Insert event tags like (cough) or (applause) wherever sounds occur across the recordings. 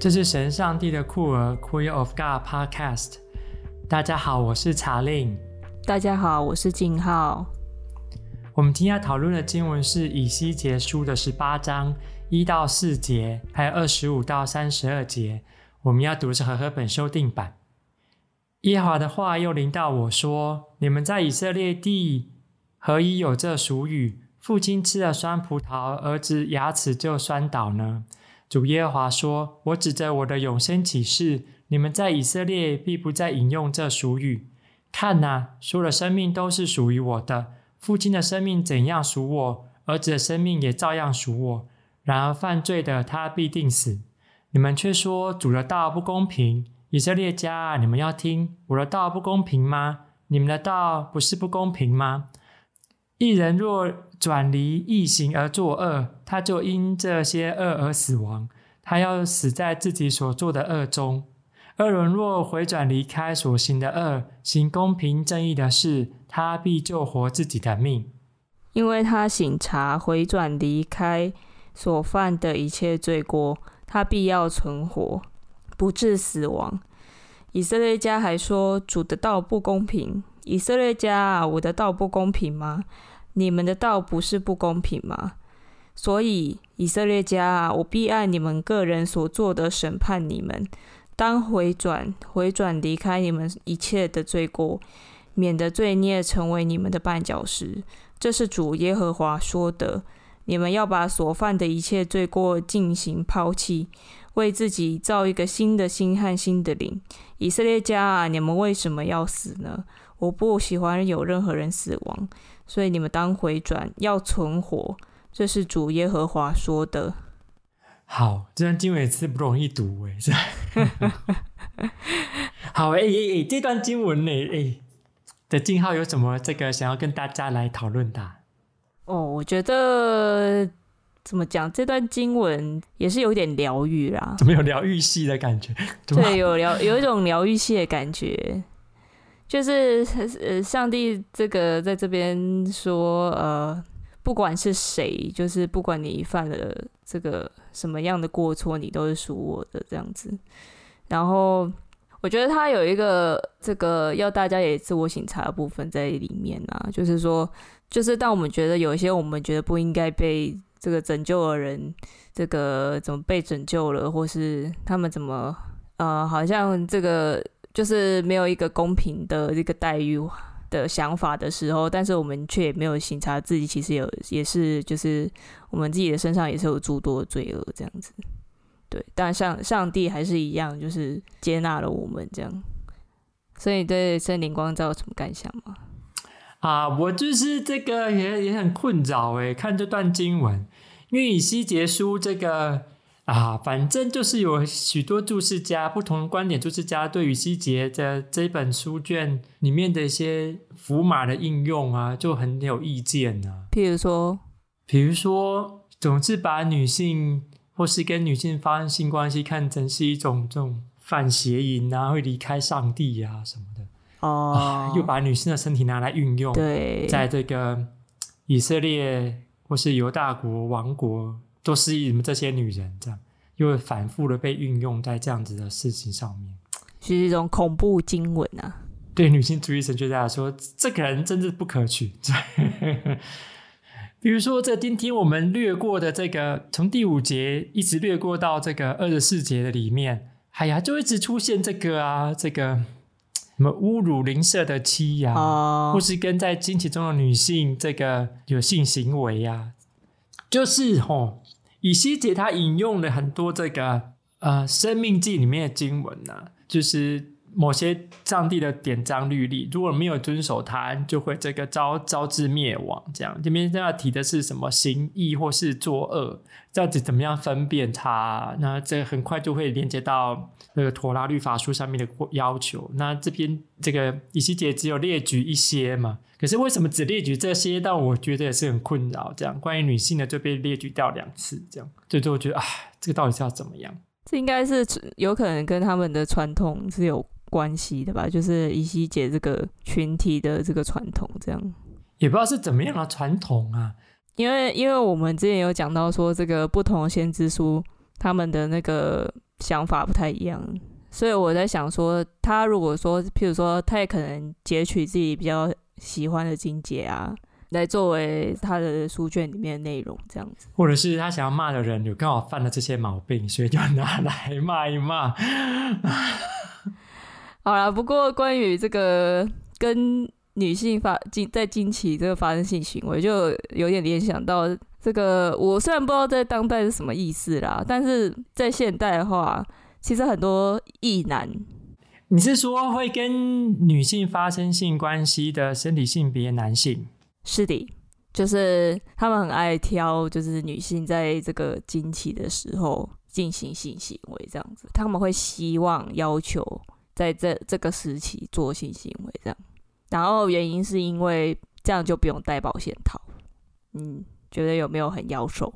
这是神上帝的酷儿 Queer of God Podcast。大家好，我是查令。大家好，我是静浩。我们今天要讨论的经文是以西结书的十八章一到四节，还有二十五到三十二节。我们要读的是和合本修订版。耶和华的话又临到我说：“你们在以色列地何以有这俗语？父亲吃了酸葡萄，儿子牙齿就酸倒呢？”主耶和华说：“我指着我的永生起誓，你们在以色列必不再引用这俗语。看哪，所有的生命都是属于我的。父亲的生命怎样属我，儿子的生命也照样属我。然而犯罪的，他必定死。你们却说主的道不公平。以色列家，你们要听我的道不公平吗？你们的道不是不公平吗？一人若……”转离异行而作恶，他就因这些恶而死亡。他要死在自己所做的恶中。恶人若回转离开所行的恶，行公平正义的事，他必救活自己的命，因为他醒察回转离开所犯的一切罪过，他必要存活，不致死亡。以色列家还说主的道不公平。以色列家啊，我的道不公平吗？你们的道不是不公平吗？所以以色列家啊，我必按你们个人所做的审判你们。当回转，回转离开你们一切的罪过，免得罪孽成为你们的绊脚石。这是主耶和华说的。你们要把所犯的一切罪过进行抛弃，为自己造一个新的心和新的灵。以色列家啊，你们为什么要死呢？我不喜欢有任何人死亡。所以你们当回转，要存活，这是主耶和华说的。好，这段经文也是不容易读诶。(laughs) 好诶，诶诶，这段经文呢，哎的静浩有什么这个想要跟大家来讨论的？哦，我觉得怎么讲，这段经文也是有点疗愈啦。怎么有疗愈系的感觉？对，有疗有一种疗愈系的感觉。就是呃，上帝这个在这边说，呃，不管是谁，就是不管你犯了这个什么样的过错，你都是属我的这样子。然后我觉得他有一个这个要大家也自我省察的部分在里面啊，就是说，就是当我们觉得有一些我们觉得不应该被这个拯救的人，这个怎么被拯救了，或是他们怎么呃，好像这个。就是没有一个公平的这个待遇的想法的时候，但是我们却也没有省察自己，其实有也是就是我们自己的身上也是有诸多罪恶这样子。对，但上上帝还是一样，就是接纳了我们这样。所以对圣灵光照有什么感想吗？啊，我就是这个也也很困扰诶，看这段经文，因为以西结书这个。啊，反正就是有许多注释家，不同观点注释家对于希杰的这本书卷里面的一些符码的应用啊，就很有意见啊。譬如说，比如说，总是把女性或是跟女性发生性关系看成是一种这种犯邪淫啊，会离开上帝啊什么的。哦、啊，(laughs) 又把女性的身体拿来运用，对，在这个以色列或是犹大国王国。都是你们这些女人这样，又反复的被运用在这样子的事情上面，是一种恐怖经文啊。对女性主义神学家来说，这个人真是不可取。(laughs) 比如说，这今天我们略过的这个，从第五节一直略过到这个二十四节的里面，哎呀，就一直出现这个啊，这个 (tsk) 什么侮辱邻舍的妻呀、啊，oh. 或是跟在经期中的女性这个有性行为呀、啊，就是吼。以西结他引用了很多这个呃《生命记》里面的经文呢、就是某些上帝的典章律例，如果没有遵守它，就会这个遭遭致灭亡。这样这边要提的是什么行义或是作恶，到底怎么样分辨它？那这很快就会连接到那个妥拉律法书上面的要求。那这边这个以西结只有列举一些嘛。可是为什么只列举这些？但我觉得也是很困扰。这样关于女性的就被列举掉两次，这样，所以就我觉得啊，这个到底是要怎么样？这应该是有可能跟他们的传统是有关系的吧？就是以西姐这个群体的这个传统，这样也不知道是怎么样的传统啊。因为因为我们之前有讲到说，这个不同的先知书他们的那个想法不太一样，所以我在想说，他如果说，譬如说，他也可能截取自己比较喜欢的经节啊，来作为他的书卷里面的内容，这样子，或者是他想要骂的人有刚好犯了这些毛病，所以就拿来骂一骂。好了，不过关于这个跟女性发经在经期这个发生性行为，就有点联想到。这个我虽然不知道在当代是什么意思啦，但是在现代的话，其实很多异男，你是说会跟女性发生性关系的生理性别男性？是的，就是他们很爱挑，就是女性在这个经期的时候进行性行为这样子，他们会希望要求在这这个时期做性行为这样，然后原因是因为这样就不用戴保险套，嗯。觉得有没有很妖兽？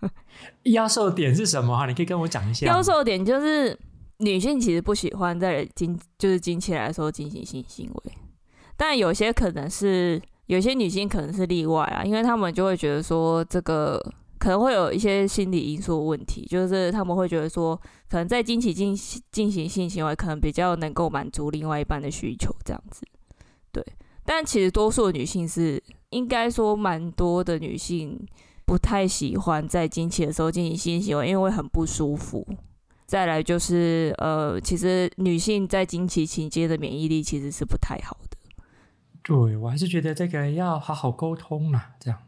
(laughs) 妖兽点是什么？哈，你可以跟我讲一下。妖兽点就是女性其实不喜欢在经就是经期来的时候进行性行为，但有些可能是有些女性可能是例外啊，因为他们就会觉得说这个可能会有一些心理因素问题，就是他们会觉得说可能在经期进进行性行为可能比较能够满足另外一半的需求这样子，对。但其实多数女性是。应该说，蛮多的女性不太喜欢在经期的时候进行性行为，因为会很不舒服。再来就是，呃，其实女性在经期期间的免疫力其实是不太好的。对，我还是觉得这个要好好沟通啦。这样，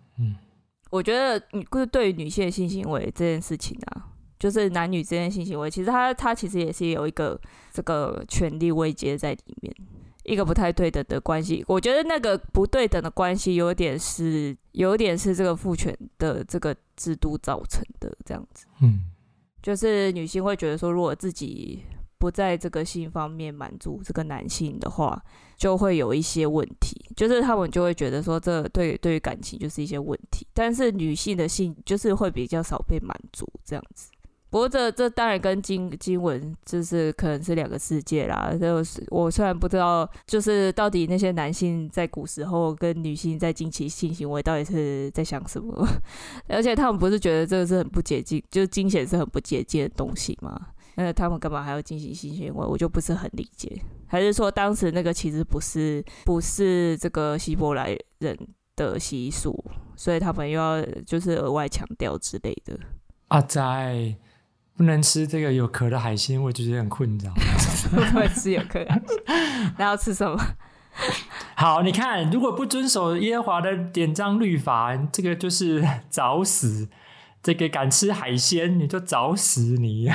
我觉得，就是对于女性的性行为这件事情啊，就是男女之间的性行为，其实它它其实也是有一个这个权力位阶在里面。一个不太对等的关系，我觉得那个不对等的关系有点是，有点是这个父权的这个制度造成的这样子。嗯，就是女性会觉得说，如果自己不在这个性方面满足这个男性的话，就会有一些问题。就是他们就会觉得说，这对对于感情就是一些问题。但是女性的性就是会比较少被满足这样子。不过这这当然跟经经文就是可能是两个世界啦。就是我虽然不知道，就是到底那些男性在古时候跟女性在经期性行为到底是在想什么，(laughs) 而且他们不是觉得这个是很不洁净，就是经血是很不洁净的东西吗？那他们干嘛还要进行性行为？我就不是很理解。还是说当时那个其实不是不是这个希伯来人的习俗，所以他们又要就是额外强调之类的？阿仔。不能吃这个有壳的海鲜，我就觉得很困扰。不能吃有壳的，那要吃什么？好，你看，如果不遵守耶和华的典章律法，这个就是 (laughs) 找死。这个敢吃海鲜，你就找死你！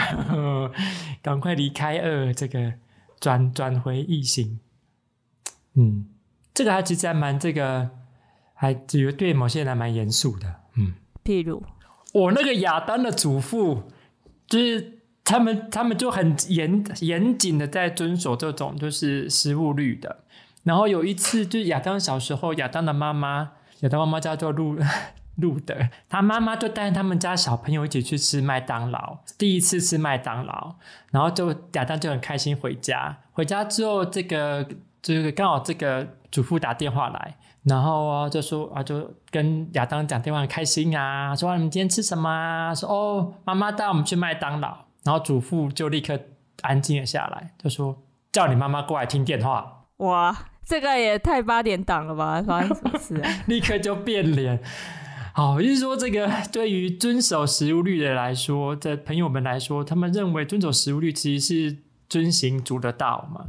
(laughs) 赶快离开二，这个转转回异形。嗯，这个还其实还蛮这个，还觉得对某些人还蛮严肃的。嗯，譬如我那个亚当的祖父。就是他们，他们就很严严谨的在遵守这种就是食物率的。然后有一次，就是亚当小时候，亚当的妈妈，亚当妈妈叫做路路的，他妈妈就带他们家小朋友一起去吃麦当劳，第一次吃麦当劳，然后就亚当就很开心回家。回家之后，这个这个刚好这个祖父打电话来。然后就说啊，就跟亚当讲电话很开心啊，说啊，你们今天吃什么啊？说哦，妈妈带我们去麦当劳。然后祖父就立刻安静了下来，就说叫你妈妈过来听电话。哇，这个也太八点档了吧？发生什么事啊？(laughs) 立刻就变脸。好，就是说这个 (laughs) 对于遵守食物律的来说，的朋友们来说，他们认为遵守食物律其实是遵行主的道嘛。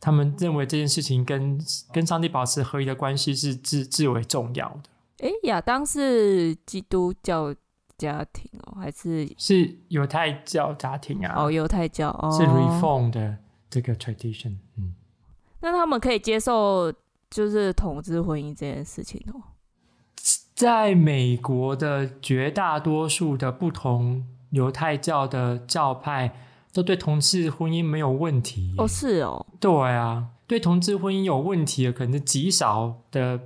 他们认为这件事情跟跟上帝保持合一的关系是至至为重要的。哎，亚当是基督教家庭哦，还是是犹太教家庭啊？哦，犹太教哦，是 Reform 的这个 tradition。嗯，那他们可以接受就是同志婚姻这件事情哦？在美国的绝大多数的不同犹太教的教派。都对同志婚姻没有问题哦，是哦，对啊，对同志婚姻有问题的可能是极少的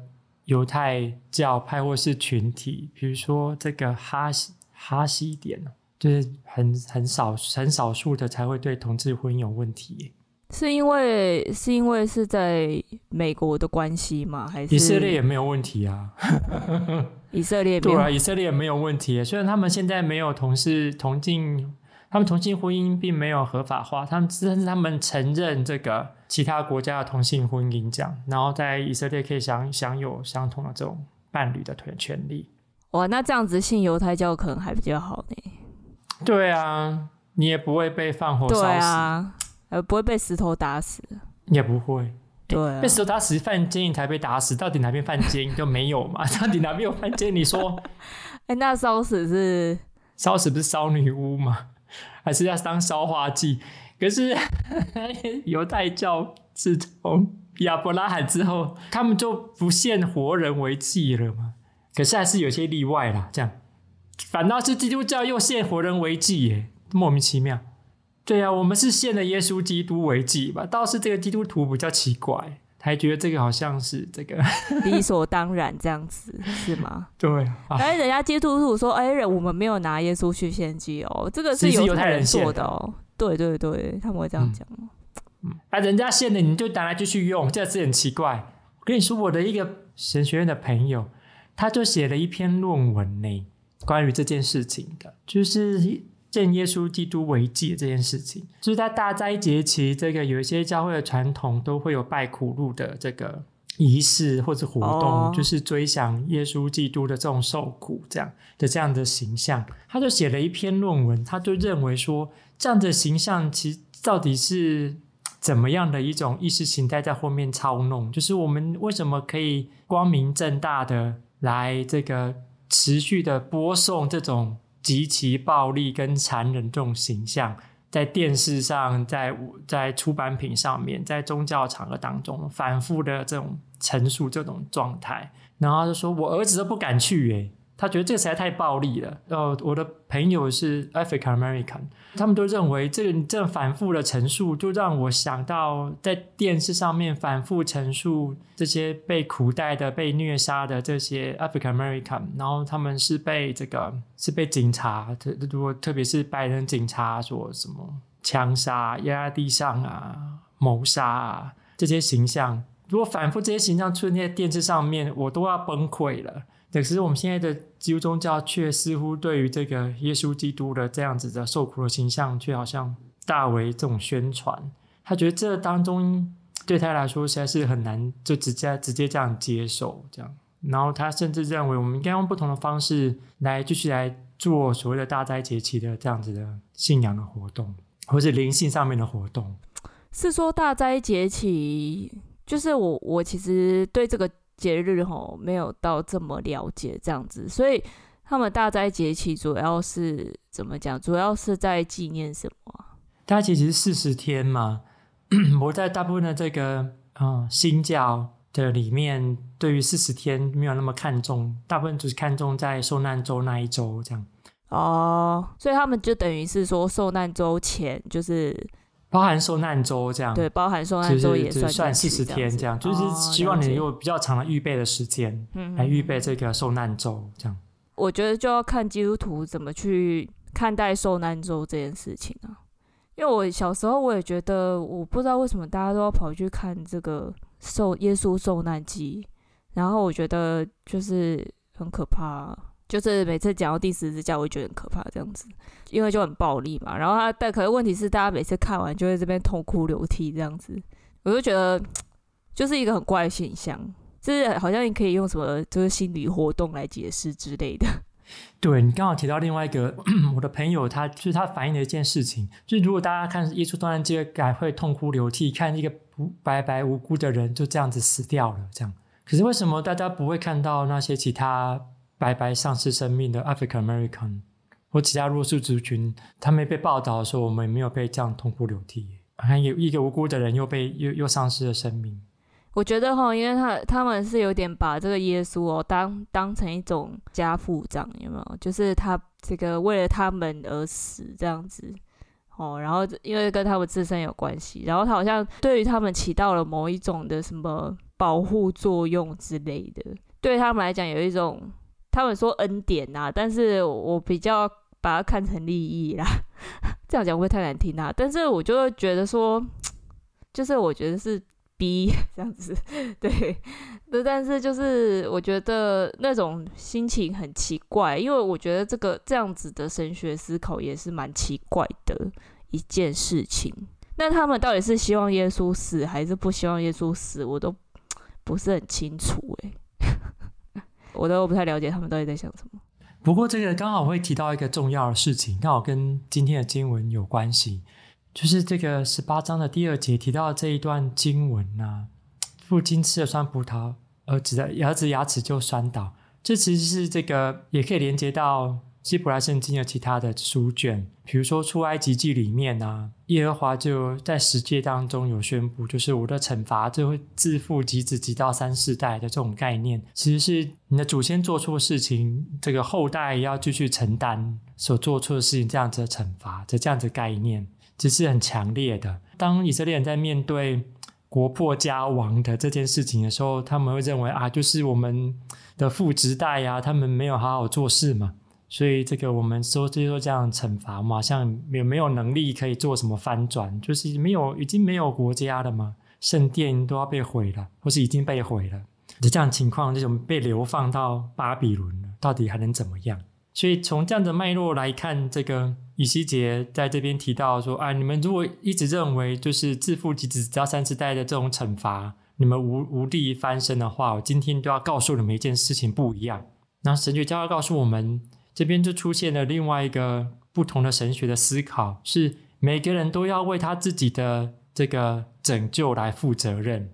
犹太教派或是群体，比如说这个哈西哈西点，就是很很少很少数的才会对同志婚姻有问题。是因为是因为是在美国的关系吗？还是以色列也没有问题啊？(laughs) 以色列对啊，以色列也没有问题，虽然他们现在没有同事同性。他们同性婚姻并没有合法化，他们但是他们承认这个其他国家的同性婚姻，这样，然后在以色列可以享享有相同的这种伴侣的权权利。哇，那这样子信犹太教可能还比较好呢。对啊，你也不会被放火烧死，对啊，呃，不会被石头打死，也不会。对、啊，被石头打死犯奸淫才被打死，到底哪边犯奸淫就没有嘛？(laughs) 到底哪边有犯奸？你说，哎、欸，那烧死是烧死不是烧女巫吗？(laughs) 还是要当烧花剂？可是 (laughs) 犹太教自从亚伯拉罕之后，他们就不献活人为祭了嘛？可是还是有些例外啦，这样，反倒是基督教又献活人为祭，耶，莫名其妙。对啊，我们是献了耶稣基督为祭吧？倒是这个基督徒比较奇怪，还觉得这个好像是这个 (laughs) 理所当然这样子，是吗？(laughs) 对。哎，人家基督徒说：“哎，我们没有拿耶稣去献祭哦，这个是犹太人做的哦。”对对对，他们会这样讲。嗯，啊，人家献的你就拿来继续用，这是很奇怪。我跟你说，我的一个神学院的朋友，他就写了一篇论文呢，关于这件事情的，就是。献耶稣基督为祭这件事情，就是在大斋节期，这个有一些教会的传统都会有拜苦路的这个仪式或者活动，oh. 就是追想耶稣基督的这种受苦这样的这样的形象。他就写了一篇论文，他就认为说，这样的形象其实到底是怎么样的一种意识形态在后面操弄？就是我们为什么可以光明正大的来这个持续的播送这种？极其暴力跟残忍这种形象，在电视上，在在出版品上面，在宗教场合当中，反复的这种陈述这种状态，然后就说：“我儿子都不敢去。”诶他觉得这个实在太暴力了。哦，我的朋友是 African American，他们都认为这个这反复的陈述，就让我想到在电视上面反复陈述这些被苦待的、被虐杀的这些 African American，然后他们是被这个是被警察，特如果特别是白人警察说什么枪杀、压在地上啊、谋杀啊这些形象，如果反复这些形象出现在电视上面，我都要崩溃了。可是我们现在的基督宗教却似乎对于这个耶稣基督的这样子的受苦的形象，却好像大为这种宣传。他觉得这当中对他来说实在是很难，就直接直接这样接受这样。然后他甚至认为，我们应该用不同的方式来继续来做所谓的大灾节期的这样子的信仰的活动，或是灵性上面的活动。是说大灾节期，就是我我其实对这个。节日吼没有到这么了解这样子，所以他们大斋节期主要是怎么讲？主要是在纪念什么？大斋节期是四十天嘛。(clears throat) 我在大部分的这个嗯新教的里面，对于四十天没有那么看重，大部分只是看重在受难周那一周这样。哦，所以他们就等于是说受难周前就是。包含受难周这样，对，包含受难周也算算四十天这样，就是希望你有比较长的预备的时间，来预备这个受难周这样。我觉得就要看基督徒怎么去看待受难周这件事情啊，因为我小时候我也觉得，我不知道为什么大家都要跑去看这个受耶稣受难记，然后我觉得就是很可怕。就是每次讲到第十字架，我会觉得很可怕，这样子，因为就很暴力嘛。然后他，但可是问题是，大家每次看完就会这边痛哭流涕这样子，我就觉得就是一个很怪的现象，就是好像你可以用什么就是心理活动来解释之类的。(laughs) 对，你刚好提到另外一个我的朋友，他就是他反映的一件事情，就是如果大家看耶稣受难记，还会痛哭流涕，看一个不白白无辜的人就这样子死掉了，这样。可是为什么大家不会看到那些其他？白白丧失生命的 African American 或其他弱势族群，他们被报道的时候，我们也没有被这样痛哭流涕，还有一个无辜的人又被又又丧失了生命。我觉得哈，因为他他们是有点把这个耶稣哦当当成一种家父这样，有没有？就是他这个为了他们而死这样子哦，然后因为跟他们自身有关系，然后他好像对于他们起到了某一种的什么保护作用之类的，对他们来讲有一种。他们说恩典呐、但是我比较把它看成利益啦，(laughs) 这样讲会不会太难听啊？但是我就会觉得说，就是我觉得是逼 (laughs) 这样子，(laughs) 对，但是就是我觉得那种心情很奇怪，因为我觉得这个这样子的神学思考也是蛮奇怪的一件事情。那他们到底是希望耶稣死，还是不希望耶稣死？我都不是很清楚诶，我都不太了解他们到底在想什么。不过这个刚好会提到一个重要的事情，刚好跟今天的经文有关系。就是这个十八章的第二节提到的这一段经文啊，父亲吃了酸葡萄，儿子的儿子牙齿就酸倒。这其实是这个也可以连接到希伯来圣经的其他的书卷，比如说出埃及记里面啊，耶和华就在十诫当中有宣布，就是我的惩罚就会自父及子及到三四代的这种概念，其实是你的祖先做错事情，这个后代要继续承担所做错的事情这样子的惩罚，这这样子概念。只是很强烈的。当以色列人在面对国破家亡的这件事情的时候，他们会认为啊，就是我们的父执代呀，他们没有好好做事嘛，所以这个我们说接受这样惩罚嘛，像没有没有能力可以做什么翻转，就是没有已经没有国家了嘛，圣殿都要被毁了，或是已经被毁了，就这样情况，这种被流放到巴比伦了，到底还能怎么样？所以从这样的脉络来看，这个以西结在这边提到说：“啊，你们如果一直认为就是自父及子只要三四代的这种惩罚，你们无无力翻身的话，我今天都要告诉你们一件事情不一样。”那神学家要告诉我们，这边就出现了另外一个不同的神学的思考，是每个人都要为他自己的这个拯救来负责任，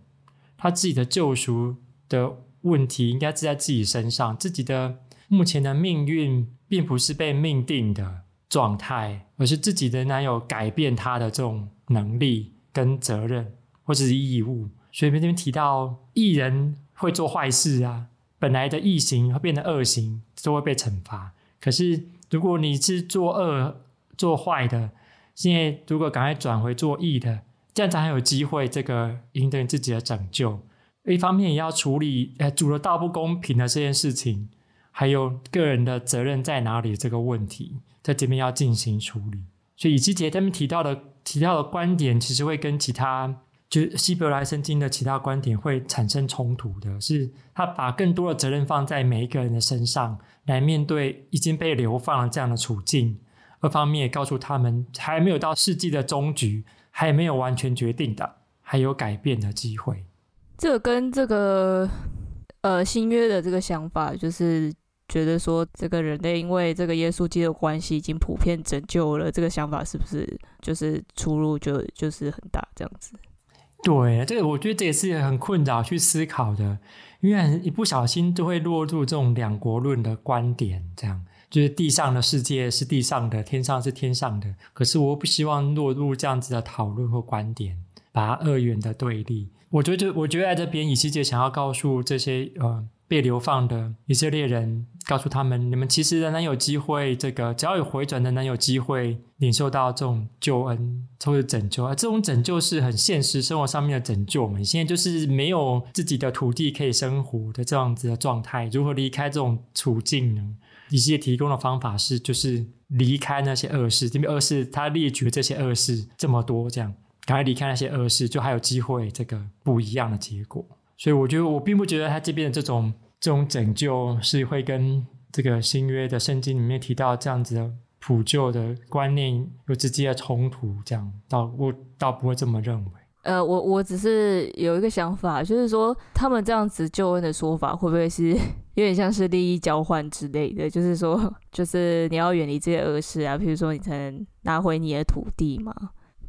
他自己的救赎的问题应该是在自己身上，自己的。目前的命运并不是被命定的状态，而是自己仍然有改变他的这种能力跟责任或者是义务。所以这边提到义人会做坏事啊，本来的异行会变成恶行，都会被惩罚。可是如果你是做恶做坏的，现在如果赶快转回做义的，这样才还有机会这个赢得你自己的拯救。一方面也要处理，呃，主的道不公平的这件事情。还有个人的责任在哪里这个问题，在这边要进行处理。所以以西结他们提到的提到的观点，其实会跟其他就希伯来圣经的其他观点会产生冲突的。是他把更多的责任放在每一个人的身上，来面对已经被流放了这样的处境。二方面告诉他们，还没有到世纪的终局，还没有完全决定的，还有改变的机会。这跟这个呃新约的这个想法就是。觉得说这个人类因为这个耶稣基督的关系已经普遍拯救了，这个想法是不是就是出入就就是很大这样子？对，这个我觉得这也是很困扰去思考的，因为一不小心就会落入这种两国论的观点，这样就是地上的世界是地上的，天上是天上的。可是我不希望落入这样子的讨论或观点，把它二元的对立。我觉得，我觉得在这边以世界想要告诉这些呃。被流放的以色列人告诉他们：“你们其实仍然有机会，这个只要有回转，仍然有机会领受到这种救恩，或者拯救啊。这种拯救是很现实生活上面的拯救我们。现在就是没有自己的土地可以生活的这样子的状态，如何离开这种处境呢？以色列提供的方法是，就是离开那些恶事，这边恶事他列举这些恶事这么多，这样赶快离开那些恶事，就还有机会这个不一样的结果。”所以我觉得，我并不觉得他这边的这种这种拯救是会跟这个新约的圣经里面提到这样子的普救的观念有直接的冲突。这样，倒我倒不会这么认为。呃，我我只是有一个想法，就是说他们这样子救恩的说法，会不会是有点像是利益交换之类的？就是说，就是你要远离这些恶事啊，譬如说你才能拿回你的土地嘛。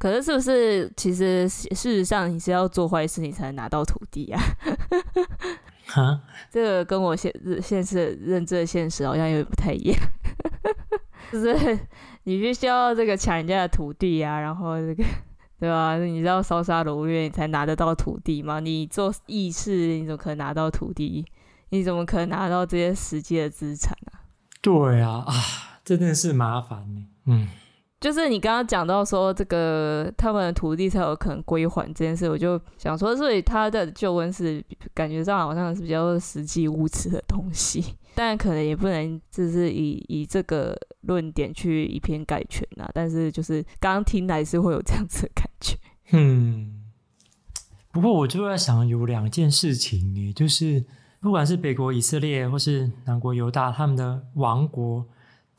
可是，是不是其实事实上你是要做坏事，你才能拿到土地啊？(laughs) 哈，这个跟我现现实认知的现实好像有点不太一样。(laughs) 就是你必须要这个抢人家的土地啊，然后这个对吧？你知道烧杀掳掠你才拿得到土地吗？你做义事，你怎么可能拿到土地？你怎么可能拿到这些实际的资产啊？对啊，啊，真的是麻烦呢。嗯。就是你刚刚讲到说这个他们的土地才有可能归还这件事，我就想说，所以他的救恩是感觉上好像是比较实际务实的东西，但可能也不能就是以以这个论点去以偏概全啊。但是就是刚刚听来是会有这样子的感觉。(laughs) 嗯，不过我就在想，有两件事情，也就是不管是北国以色列或是南国犹大，他们的王国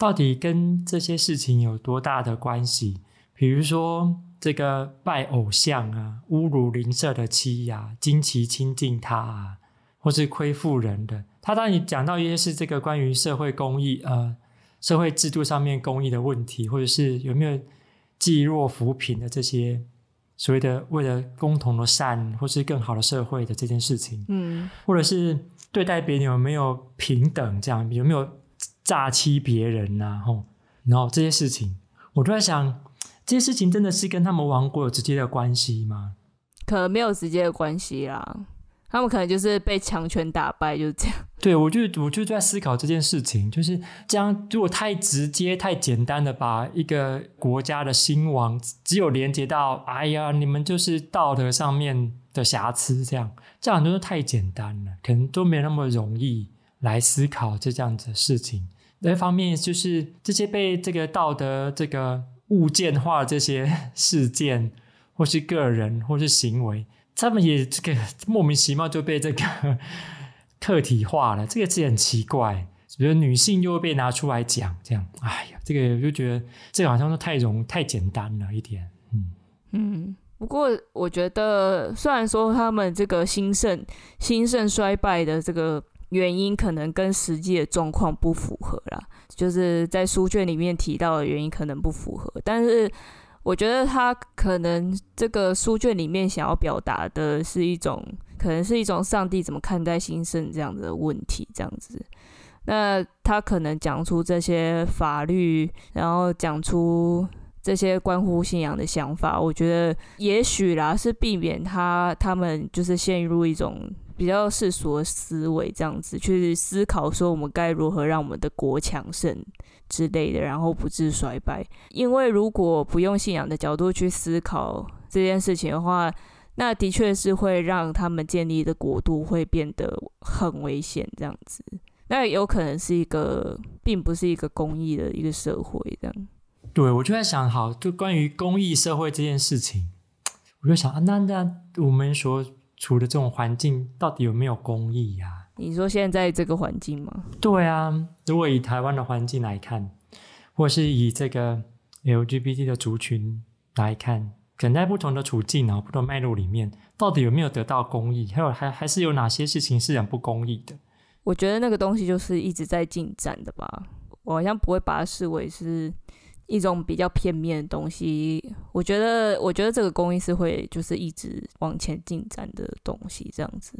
到底跟这些事情有多大的关系？比如说这个拜偶像啊，侮辱邻舍的妻呀，惊奇亲近他啊，或是亏负人的。他当然讲到一些是这个关于社会公益呃。社会制度上面公益的问题，或者是有没有济弱扶贫的这些所谓的为了共同的善，或是更好的社会的这件事情，嗯，或者是对待别人有没有平等，这样有没有诈欺别人呐、啊？吼，然后这些事情，我都在想，这些事情真的是跟他们亡国有直接的关系吗？可能没有直接的关系啦。他们可能就是被强权打败，就是这样。对，我就我就在思考这件事情，就是这样。如果太直接、太简单的把一个国家的兴亡只有连接到，哎呀，你们就是道德上面的瑕疵，这样，这样都是太简单了，可能都没那么容易来思考这这样子的事情。另一方面，就是这些被这个道德这个物件化这些 (laughs) 事件，或是个人，或是行为。他们也这个莫名其妙就被这个 (laughs) 客体化了，这个字很奇怪。比如女性又被拿出来讲，这样，哎呀，这个我就觉得这个好像是太容太简单了一点。嗯嗯，不过我觉得，虽然说他们这个兴盛兴盛衰败的这个原因，可能跟实际的状况不符合啦，就是在书卷里面提到的原因可能不符合，但是。我觉得他可能这个书卷里面想要表达的是一种，可能是一种上帝怎么看待新生这样子的问题，这样子。那他可能讲出这些法律，然后讲出这些关乎信仰的想法，我觉得也许啦，是避免他他们就是陷入一种比较世俗的思维，这样子去思考说我们该如何让我们的国强盛。之类的，然后不致衰败。因为如果不用信仰的角度去思考这件事情的话，那的确是会让他们建立的国度会变得很危险，这样子。那有可能是一个，并不是一个公益的一个社会，这样。对，我就在想，好，就关于公益社会这件事情，我就想啊，那那我们所处的这种环境，到底有没有公益呀？你说现在这个环境吗？对啊，如果以台湾的环境来看，或是以这个 LGBT 的族群来看，可能在不同的处境啊、不同脉络里面，到底有没有得到公益？还有还还是有哪些事情是很不公益的？我觉得那个东西就是一直在进展的吧。我好像不会把它视为是一种比较片面的东西。我觉得，我觉得这个公益是会就是一直往前进展的东西，这样子。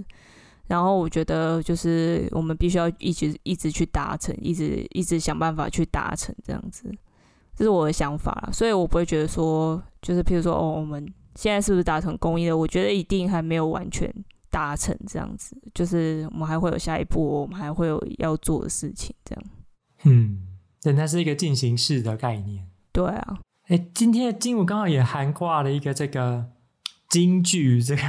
然后我觉得，就是我们必须要一直一直去达成，一直一直想办法去达成这样子，这是我的想法。所以我不会觉得说，就是譬如说，哦，我们现在是不是达成公益了？我觉得一定还没有完全达成这样子，就是我们还会有下一步，我们还会有要做的事情这样。嗯，但它是一个进行式的概念。对啊。哎，今天的经文刚好也涵盖了一个这个京剧，这个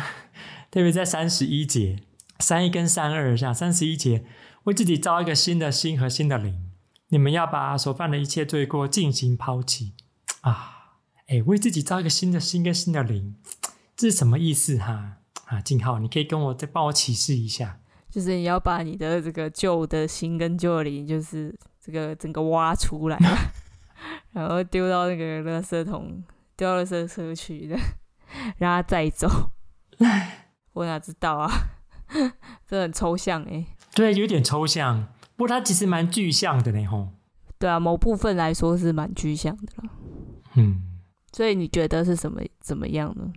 特别在三十一节。三一跟三二像三十一节，为自己造一个新的心和新的灵，你们要把所犯的一切罪过尽行抛弃啊！哎，为自己造一个新的心跟新的灵，这是什么意思哈？啊，静浩，你可以跟我再帮我启示一下，就是你要把你的这个旧的心跟旧的灵，就是这个整个挖出来，(laughs) 然后丢到那个垃圾桶，丢到垃圾车去的，让他再走。我哪知道啊？(laughs) 这很抽象哎，对，有点抽象，不过它其实蛮具象的呢，吼。对啊，某部分来说是蛮具象的了。嗯，所以你觉得是什么怎么样呢？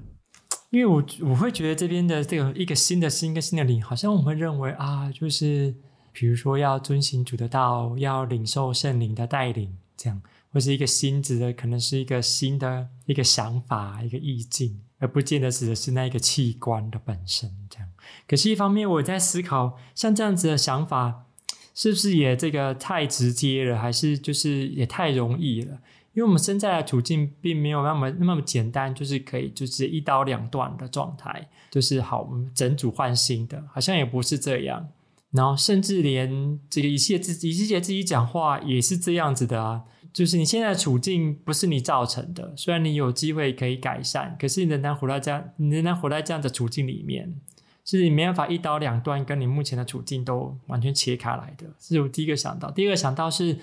因为我我会觉得这边的这个一个新的心跟新的灵，好像我们认为啊，就是比如说要遵行主的道，要领受圣灵的带领，这样，或是一个新指的，可能是一个新的一个想法，一个意境，而不见得指的是那一个器官的本身，这样。可是，一方面我在思考，像这样子的想法，是不是也这个太直接了，还是就是也太容易了？因为我们现在的处境并没有那么那么简单，就是可以就是一刀两断的状态，就是好，我们整组换新的，好像也不是这样。然后，甚至连这个一切自己一切自己讲话也是这样子的啊，就是你现在的处境不是你造成的，虽然你有机会可以改善，可是你仍然活在这样，你仍然活在这样的处境里面，是你没办法一刀两断，跟你目前的处境都完全切开来的。这是我第一个想到，第二个想到是，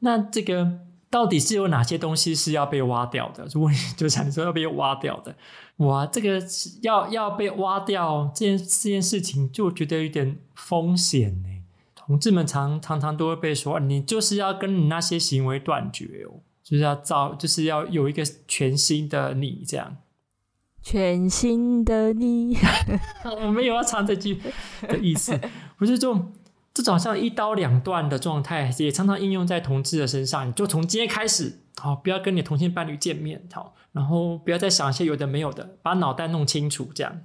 那这个到底是有哪些东西是要被挖掉的？如果你就想说要被挖掉的，哇，这个要要被挖掉这件这件事情，就觉得有点风险呢。同志们常常常都会被说，你就是要跟你那些行为断绝哦，就是要造，就是要有一个全新的你这样。全新的你，(laughs) 我没有要唱这句的意思，不是这种这种像一刀两断的状态，也常常应用在同志的身上。你就从今天开始，好，不要跟你同性伴侣见面，好，然后不要再想一些有的没有的，把脑袋弄清楚，这样。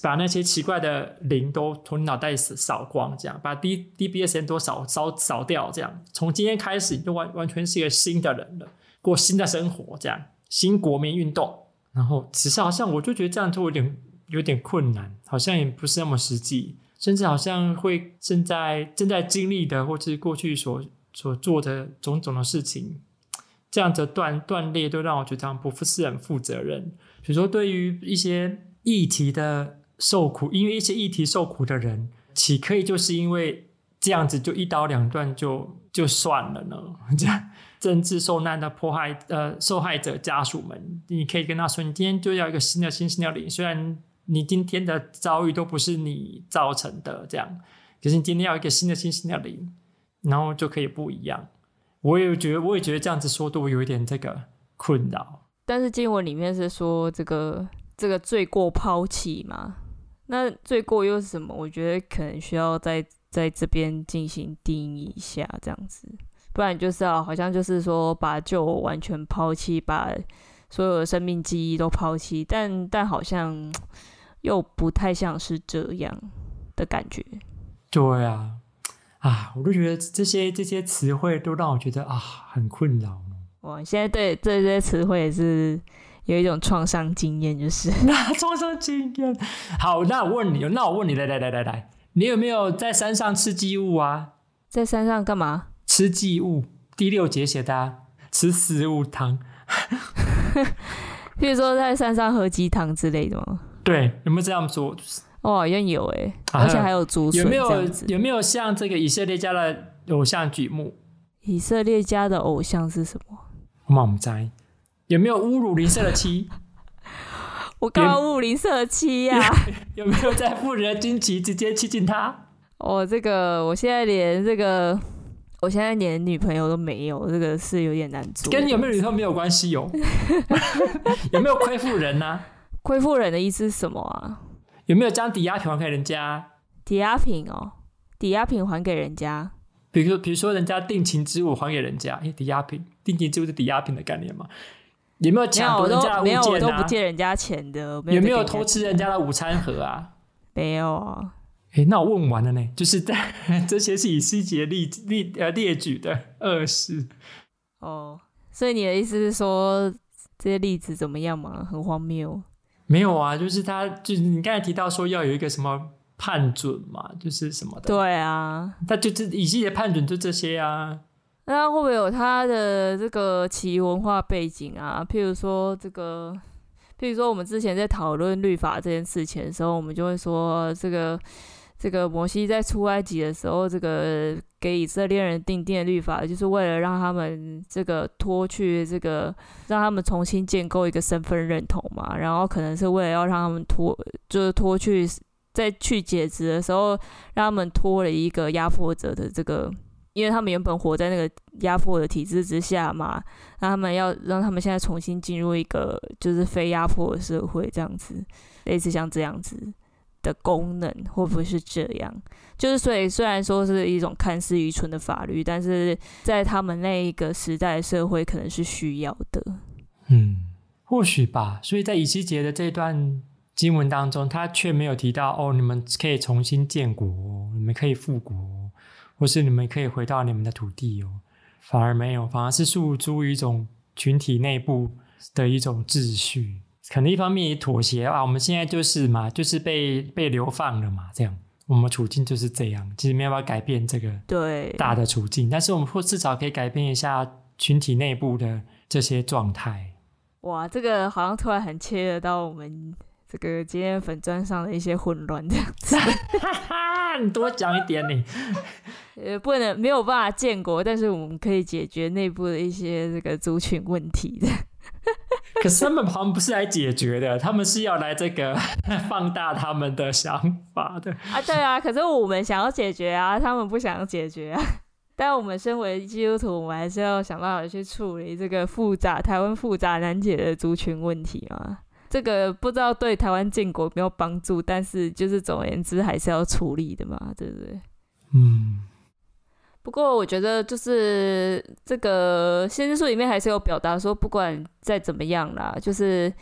把那些奇怪的灵都从脑袋扫光，这样把 D D B S N 都扫扫扫掉，这样从今天开始你就完完全是一个新的人了，过新的生活，这样新国民运动。然后只是好像我就觉得这样就有点有点困难，好像也不是那么实际，甚至好像会正在正在经历的，或是过去所所做的种种的事情，这样子断断裂都让我觉得这样不是很负责任。比如说对于一些。议题的受苦，因为一些议题受苦的人，岂可以就是因为这样子就一刀两断就就算了呢？(laughs) 这样政治受难的迫害呃受害者家属们，你可以跟他说，你今天就要一个新的新新的灵，虽然你今天的遭遇都不是你造成的，这样，可是你今天要一个新的新新的灵，然后就可以不一样。我也觉得，我也觉得这样子说，对我有一点这个困扰。但是经文里面是说这个。这个罪过抛弃嘛？那罪过又是什么？我觉得可能需要在在这边进行定义一下，这样子，不然就是要好像就是说把旧完全抛弃，把所有的生命记忆都抛弃，但但好像又不太像是这样的感觉。对啊，啊，我都觉得这些这些词汇都让我觉得啊很困扰。我，现在对这些词汇也是。有一种创伤经验，就是那 (laughs) (laughs) 创伤经验。好，那我问你，那我问你，来来来来来，你有没有在山上吃鸡物啊？在山上干嘛？吃祭物。第六节写的、啊，吃食物汤。(laughs) 比如说在山上喝鸡汤之类的吗？对，有没有这样做？哦，好像有诶，而且还有竹笋。有没有有没有像这个以色列家的偶像举目？以色列家的偶像是什么？我们在。有没有侮辱邻舍的妻？(laughs) 我刚刚侮辱邻舍的妻呀、啊！(laughs) 有没有在妇人的经期直接亲近他？哦，这个我现在连这个，我现在连女朋友都没有，这个是有点难做。跟你有没有女朋友没有关系哦。(laughs) 有没有亏负人呢、啊？亏负人的意思是什么啊？有没有将抵押品还给人家？抵押品哦，抵押品还给人家。比如说，比如说人家定情之物还给人家，哎，抵押品，定情之物是抵押品的概念嘛？有没有抢夺人家的物件、啊、没有，我都不借人家钱的。没有，有没有偷吃人家的午餐盒啊？没有啊。哎，那我问完了呢，就是在 (laughs) 这些是以细节列列呃列举的二事。哦，所以你的意思是说这些例子怎么样嘛？很荒谬。没有啊，就是他，就是你刚才提到说要有一个什么判准嘛，就是什么的。对啊，他就这以系列判准就这些啊。那会不会有他的这个其文化背景啊？譬如说这个，譬如说我们之前在讨论律法这件事情的时候，我们就会说，这个这个摩西在出埃及的时候，这个给以色列人定定的律法，就是为了让他们这个脱去这个，让他们重新建构一个身份认同嘛。然后可能是为了要让他们脱，就是脱去在去解职的时候，让他们脱了一个压迫者的这个。因为他们原本活在那个压迫的体制之下嘛，那他们要让他们现在重新进入一个就是非压迫的社会，这样子，类似像这样子的功能，会不会是这样？就是所以虽然说是一种看似愚蠢的法律，但是在他们那一个时代社会可能是需要的。嗯，或许吧。所以在以西结的这段经文当中，他却没有提到哦，你们可以重新建国，你们可以复国。或是你们可以回到你们的土地哦，反而没有，反而是诉诸于一种群体内部的一种秩序。可能一方面也妥协啊，我们现在就是嘛，就是被被流放了嘛，这样我们处境就是这样。其实没有办法改变这个对大的处境，但是我们或至少可以改变一下群体内部的这些状态。哇，这个好像突然很切得到我们这个今天粉砖上的一些混乱这样子。哈哈，你多讲一点你，(laughs) 呃，不能没有办法建国，但是我们可以解决内部的一些这个族群问题的。可是他们好像不是来解决的，他们是要来这个 (laughs) 放大他们的想法的啊。对啊，可是我们想要解决啊，他们不想要解决啊。(laughs) 但我们身为基督徒，我们还是要想办法去处理这个复杂、台湾复杂难解的族群问题嘛。这个不知道对台湾建国有没有帮助，但是就是总而言之，还是要处理的嘛，对不对？嗯。不过我觉得，就是这个先知书里面还是有表达说，不管再怎么样啦，就是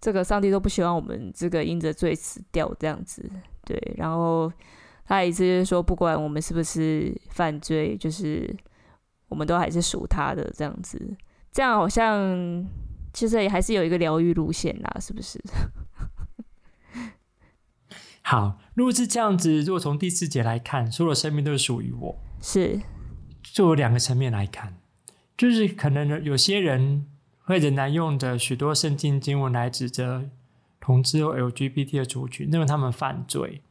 这个上帝都不希望我们这个因着罪死掉这样子。对，然后他意思就是说，不管我们是不是犯罪，就是我们都还是属他的这样子。这样好像其实也还是有一个疗愈路线啦，是不是？(laughs) 好，如果是这样子，如果从第四节来看，所有生命都是属于我。是，就有两个层面来看，就是可能有些人会仍然用着许多圣经经文来指责同志或 LGBT 的族群，认为他们犯罪，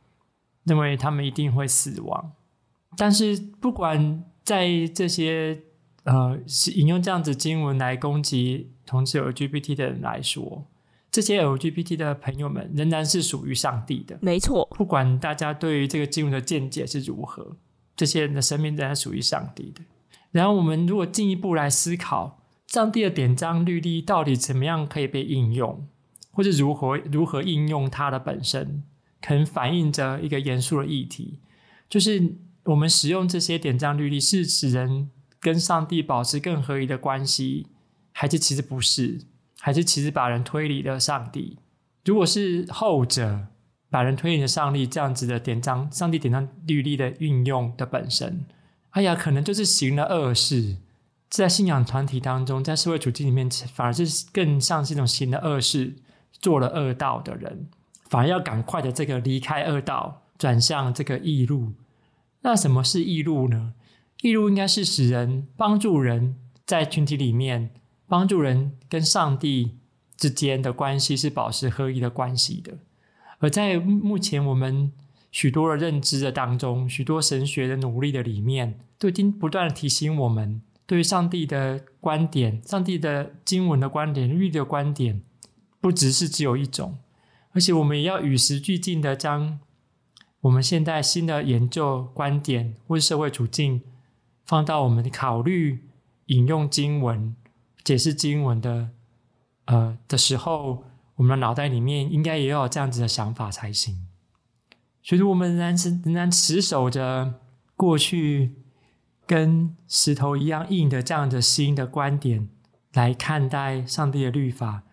认为他们一定会死亡。但是不管在这些呃引用这样子经文来攻击同志 LGBT 的人来说，这些 LGBT 的朋友们仍然是属于上帝的。没错，不管大家对于这个经文的见解是如何。这些人的生命仍然属于上帝的。然后，我们如果进一步来思考，上帝的典章律例到底怎么样可以被应用，或者如何如何应用它的本身，可能反映着一个严肃的议题，就是我们使用这些典章律例是使人跟上帝保持更合一的关系，还是其实不是，还是其实把人推离了上帝？如果是后者。把人推进上帝这样子的典章，上帝典章律例的运用的本身，哎呀，可能就是行了恶事，在信仰团体当中，在社会处境里面，反而是更像是一种行了恶事、做了恶道的人，反而要赶快的这个离开恶道，转向这个义路。那什么是义路呢？义路应该是使人帮助人在群体里面，帮助人跟上帝之间的关系是保持合一的关系的。而在目前我们许多的认知的当中，许多神学的努力的里面，都已经不断的提醒我们，对于上帝的观点、上帝的经文的观点、律的观点，不只是只有一种，而且我们也要与时俱进的将我们现在新的研究观点或是社会处境放到我们考虑引用经文、解释经文的呃的时候。我们的脑袋里面应该也有这样子的想法才行，所以我们仍然是仍然持守着过去跟石头一样硬的这样的新的观点来看待上帝的律法，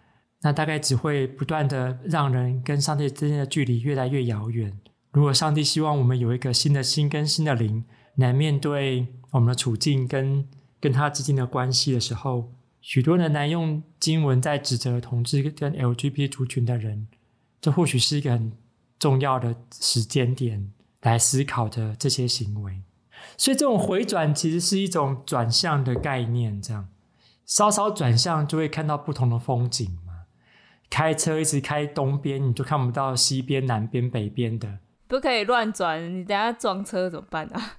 那大概只会不断的让人跟上帝之间的距离越来越遥远。如果上帝希望我们有一个新的心跟新的灵来面对我们的处境跟跟他之间的关系的时候，许多人来用经文在指责同志跟 LGBT 族群的人，这或许是一个很重要的时间点来思考的这些行为。所以，这种回转其实是一种转向的概念。这样稍稍转向，就会看到不同的风景嘛。开车一直开东边，你就看不到西边、南边、北边的。不可以乱转，你等下撞车怎么办啊？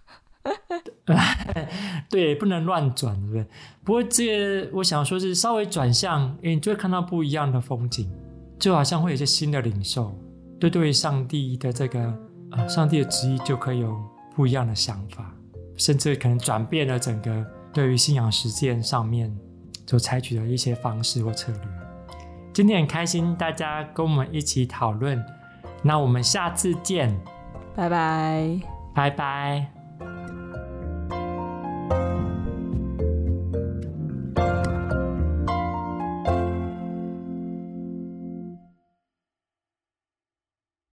(laughs) 对，不能乱转，对不对？不过这个我想说是稍微转向，诶，你就会看到不一样的风景，就好像会有一些新的领受，对对，上帝的这个呃，上帝的旨意就可以有不一样的想法，甚至可能转变了整个对于信仰实践上面所采取的一些方式或策略。今天很开心大家跟我们一起讨论，那我们下次见，拜拜，拜拜。